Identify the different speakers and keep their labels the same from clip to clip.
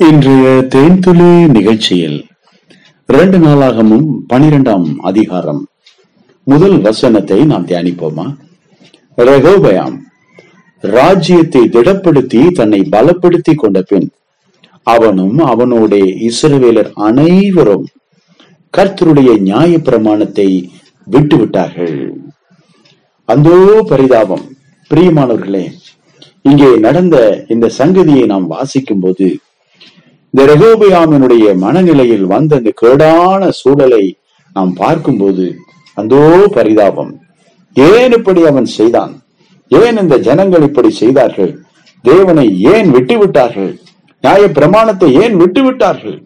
Speaker 1: இன்றைய தேன்துளி நிகழ்ச்சியில் இரண்டு நாளாகவும் பனிரெண்டாம் அதிகாரம். முதல் வசனத்தை நாம் தியானிப்போமா? ரெகோபயாம் ராஜ்யத்தை திடப்படுத்தி தன்னை பலப்படுத்தி கொண்ட பின் அவனும் அவனோட இஸ்ரவேலர் அனைவரும் கர்த்தருடைய நியாய பிரமாணத்தை விட்டுவிட்டார்கள். அந்தோ பரிதாபம் பிரியமானவர்களே இங்கே நடந்த இந்த சங்கதியை நாம் வாசிக்கும் போது இந்த ரெகோபியாமினுடைய மனநிலையில் வந்த இந்த கேடான சூழலை நாம் பார்க்கும்போது அந்தோ பரிதாபம். ஏன் இப்படி அவன் செய்தான்? ஏன் இந்த ஜனங்கள் இப்படி செய்தார்கள்? தேவனை ஏன் விட்டுவிட்டார்கள்? நியாய பிரமாணத்தை ஏன் விட்டு விட்டார்கள்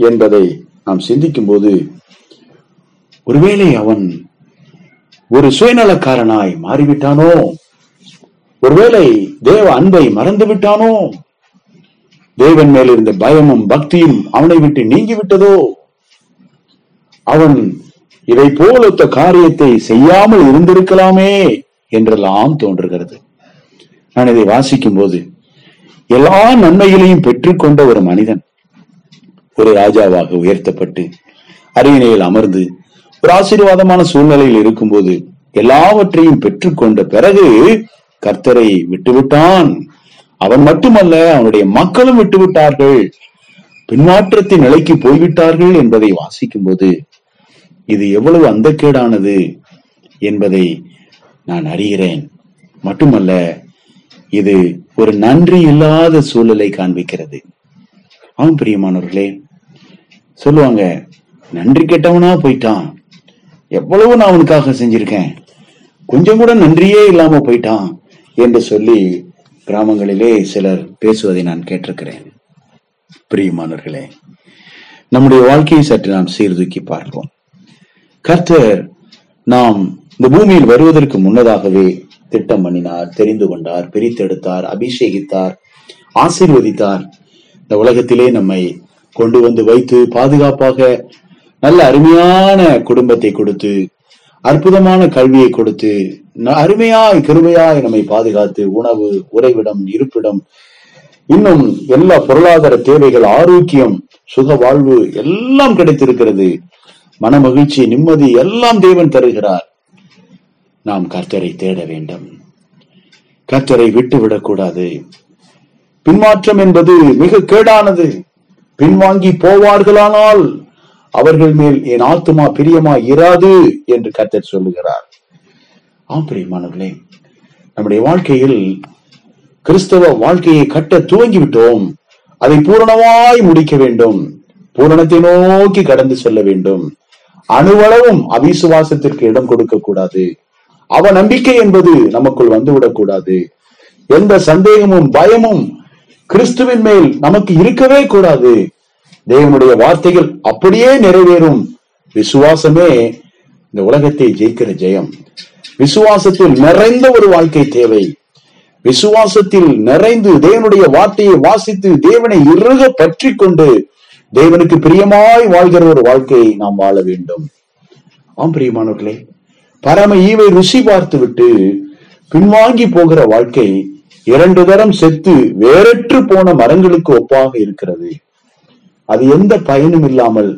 Speaker 1: என்பதை நாம் சிந்திக்கும் போது ஒருவேளை அவன் ஒரு சுயநலக்காரனாய் மாறிவிட்டானோ? ஒருவேளை தேவ அன்பை மறந்து விட்டானோ தேவன் மேல் இருந்த பயமும் பக்தியும் அவனை விட்டு நீங்கிவிட்டதோ? அவன் இதை போலொத்த காரியத்தை செய்யாமல் இருந்திருக்கலாமே என்றெல்லாம் தோன்றுகிறது. நான் இதை வாசிக்கும் போது எல்லா நன்மைகளையும் பெற்றுக்கொண்ட ஒரு மனிதன் ஒரு ராஜாவாக உயர்த்தப்பட்டு அரியணையில் அமர்ந்து ஒரு ஆசீர்வாதமான சூழ்நிலையில் இருக்கும்போது எல்லாவற்றையும் பெற்றுக்கொண்ட பிறகு கர்த்தரை விட்டுவிட்டான். அவன் மட்டுமல்ல அவனுடைய மக்களும் விட்டுவிட்டார்கள். பின்மாற்றத்தின் நிலைக்கு போய்விட்டார்கள் என்பதை வாசிக்கும் போது இது எவ்வளவு அந்தக்கேடானது என்பதை நான் அறிகிறேன். மட்டுமல்ல இது ஒரு நன்றி இல்லாத சூழலை காண்பிக்கிறது. ஆம் பிரியமானவர்களே சொல்லுவாங்க நன்றி கெட்டவனா போயிட்டான். எவ்வளவு நான் அவனுக்காக செஞ்சிருக்கேன். கொஞ்சம் கூட நன்றியே இல்லாம போயிட்டான் என்று சொல்லி கிராமங்களிலே சிலர் பேசுவதை நான் கேட்டிருக்கிறேன். பிரியமானவர்களே நம்முடைய வாழ்க்கையை சற்று நாம் சீர்தூக்கி பார்ப்போம். கர்த்தர் நாம் இந்த பூமியில் வருவதற்கு முன்னதாகவே திட்டம் பண்ணினார் தெரிந்து கொண்டார் பிரித்தெடுத்தார் அபிஷேகித்தார் ஆசீர்வதித்தார். இந்த உலகத்திலே நம்மை கொண்டு வந்து வைத்து பாதுகாப்பாக நல்ல அருமையான குடும்பத்தை கொடுத்து அற்புதமான கல்வியை கொடுத்து அருமையாய் கிருமையாய் நம்மை பாதுகாத்து உணவு உறைவிடம் இருப்பிடம் இன்னும் எல்லா பொருளாதார தேவைகள் ஆரோக்கியம் சுக வாழ்வு எல்லாம் கிடைத்திருக்கிறது. மன மகிழ்ச்சி நிம்மதி எல்லாம் தேவன் தருகிறார். நாம் கர்த்தரை தேட வேண்டும். கர்த்தரை விட்டு விடக்கூடாது பின்மாற்றம் என்பது மிக கேடானது. பின்வாங்கி போவார்களானால் அவர்கள் மேல் என் ஆத்துமா பிரியமா இராது என்று கர்த்தர் சொல்லுகிறார். ஆம் பிரியமானவர்களே நம்முடைய வாழ்க்கையில் கிறிஸ்தவ வாழ்க்கையை கட்ட துவங்கி விட்டோம் அதை பூரணமாய் முடிக்க வேண்டும். பூரணத்தை நோக்கி கடந்து செல்ல வேண்டும். அணுவளவும் அவிசுவாசத்திற்கு இடம் கொடுக்க கூடாது அவ நம்பிக்கை என்பது நமக்குள் வந்துவிடக் கூடாது எந்த சந்தேகமும் பயமும் கிறிஸ்துவின் மேல் நமக்கு இருக்கவே கூடாது. தேவனுடைய வார்த்தைகள் அப்படியே நிறைவேறும். விசுவாசமே இந்த உலகத்தை ஜெயிக்கிற ஜெயம். விசுவாசத்தில் நிறைந்த ஒரு வாழ்க்கை தேவை. விசுவாசத்தில் நிறைந்து தேவனுடைய வார்த்தையை வாசித்து தேவனை இறுக பற்றி கொண்டு தேவனுக்கு பிரியமாய் வாழ்கிற ஒரு வாழ்க்கையை நாம் வாழ வேண்டும். ஆம் பிரியமானவர்களே பரம ஈவை ருசி பார்த்து விட்டு பின்வாங்கி போகிற வாழ்க்கை இரண்டு தரம் செத்து வேறற்று போன மரங்களுக்கு ஒப்பாக இருக்கிறது. அது எந்த பயனும் இல்லாமல்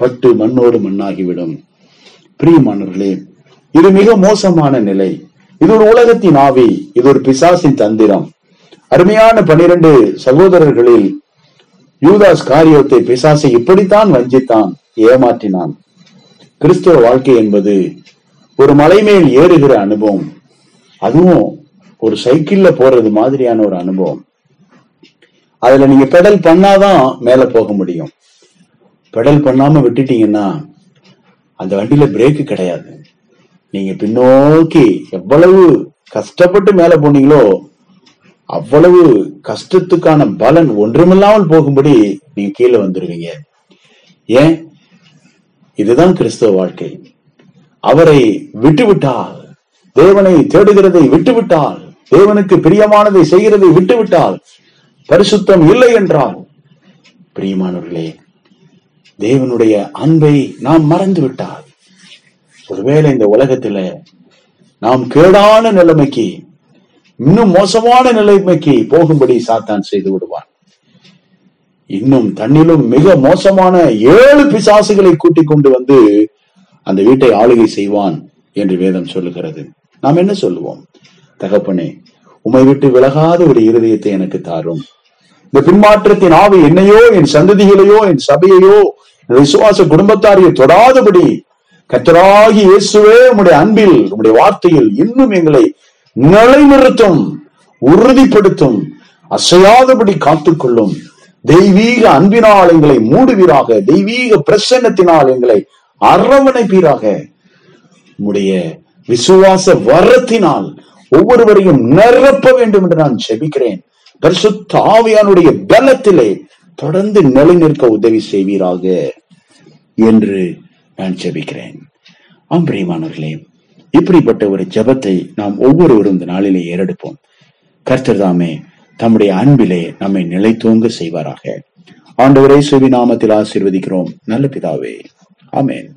Speaker 1: பட்டு மண்ணோடு மண்ணாகிவிடும். பிரியமானவர்களே இது மிக மோசமான நிலை. இது ஒரு உலகத்தின் ஆவி இது ஒரு பிசாசின் தந்திரம். அருமையான பனிரெண்டு சகோதரர்களில் யூதாஸ் காரியத்தை பிசாசை இப்படித்தான் வஞ்சித்தான் ஏமாற்றினான். கிறிஸ்துவ வாழ்க்கை என்பது ஒரு மலை மேல் ஏறுகிற அனுபவம். அதுவும் ஒரு சைக்கிள்ல போறது மாதிரியான ஒரு அனுபவம். அதுல நீங்க பெடல் பண்ணாதான் மேல போக முடியும். பெடல் பண்ணாம விட்டுட்டீங்கன்னா அந்த வண்டியில பிரேக் கிடையாது. நீங்க பின்னோக்கி எவ்வளவு கஷ்டப்பட்டு மேல போனீங்களோ அவ்வளவு கஷ்டத்துக்கான பலன் ஒன்றுமில்லாமல் போகும்படி நீங்க கீழே வந்துருவீங்க. ஏன்? இதுதான் கிறிஸ்தவ வாழ்க்கை. அவரை விட்டுவிட்டால் தேவனை தேடுகிறதை விட்டுவிட்டால் தேவனுக்கு பிரியமானதை செய்கிறதை விட்டுவிட்டால் பரிசுத்தம் இல்லை என்றால் பிரியமானவர்களே தேவனுடைய அன்பை நாம் மறந்து விட்டால் ஒருவேளை இந்த உலகத்துல நாம் கேடான நிலைமைக்கு இன்னும் மோசமான நிலைமைக்கு போகும்படி சாத்தான் செய்து விடுவான். இன்னும் தன்னிலும் மிக மோசமான ஏழு பிசாசுகளை கூட்டிக் கொண்டு வந்து அந்த வீட்டை ஆளுகை செய்வான் என்று வேதம் சொல்லுகிறது. நாம் என்ன சொல்லுவோம்? தகப்பனே உமை விட்டு விலகாத ஒரு இருதயத்தை எனக்கு தாரும். இந்த பின்மாற்றத்தின் ஆவி என்னையோ என் சந்ததிகளையோ என் சபையையோ விசுவாச குடும்பத்தாரையோ தொடாதபடி கத்தராகி இயேசுவே உங்களுடைய அன்பில் உங்களுடைய வார்த்தையில் இன்னும் எங்களை நிலைநிறுத்தும் உறுதிப்படுத்தும் அசையாதபடி காத்துக்கொள்ளும். தெய்வீக அன்பினால் எங்களை மூடுவீராக தெய்வீக பிரசன்னத்தினால் எங்களை அரவணைப்பீராக. உம்முடைய விசுவாச வரத்தினால் ஒவ்வொருவரையும் நிரப்ப வேண்டும் என்று நான் செபிக்கிறேன் பரிசுத்த ஆவியானுடைய பலத்திலே தொடர்ந்து நிலைநிற்க உதவி செய்வீராக என்று நான் ஜெபிக்கிறேன். ஆம் பிரியமானவர்களே இப்படிப்பட்ட ஒரு ஜபத்தை நாம் ஒவ்வொருவரும் இந்த நாளிலே ஏறெடுப்போம். கர்த்தர் தாமே தம்முடைய அன்பிலே நம்மை நிலைத்தோங்க செய்வாராக. ஆண்டவரே சுவி நாமத்தில் ஆசீர்வதிக்கிறோம். நல்ல பிதாவே. ஆமேன்.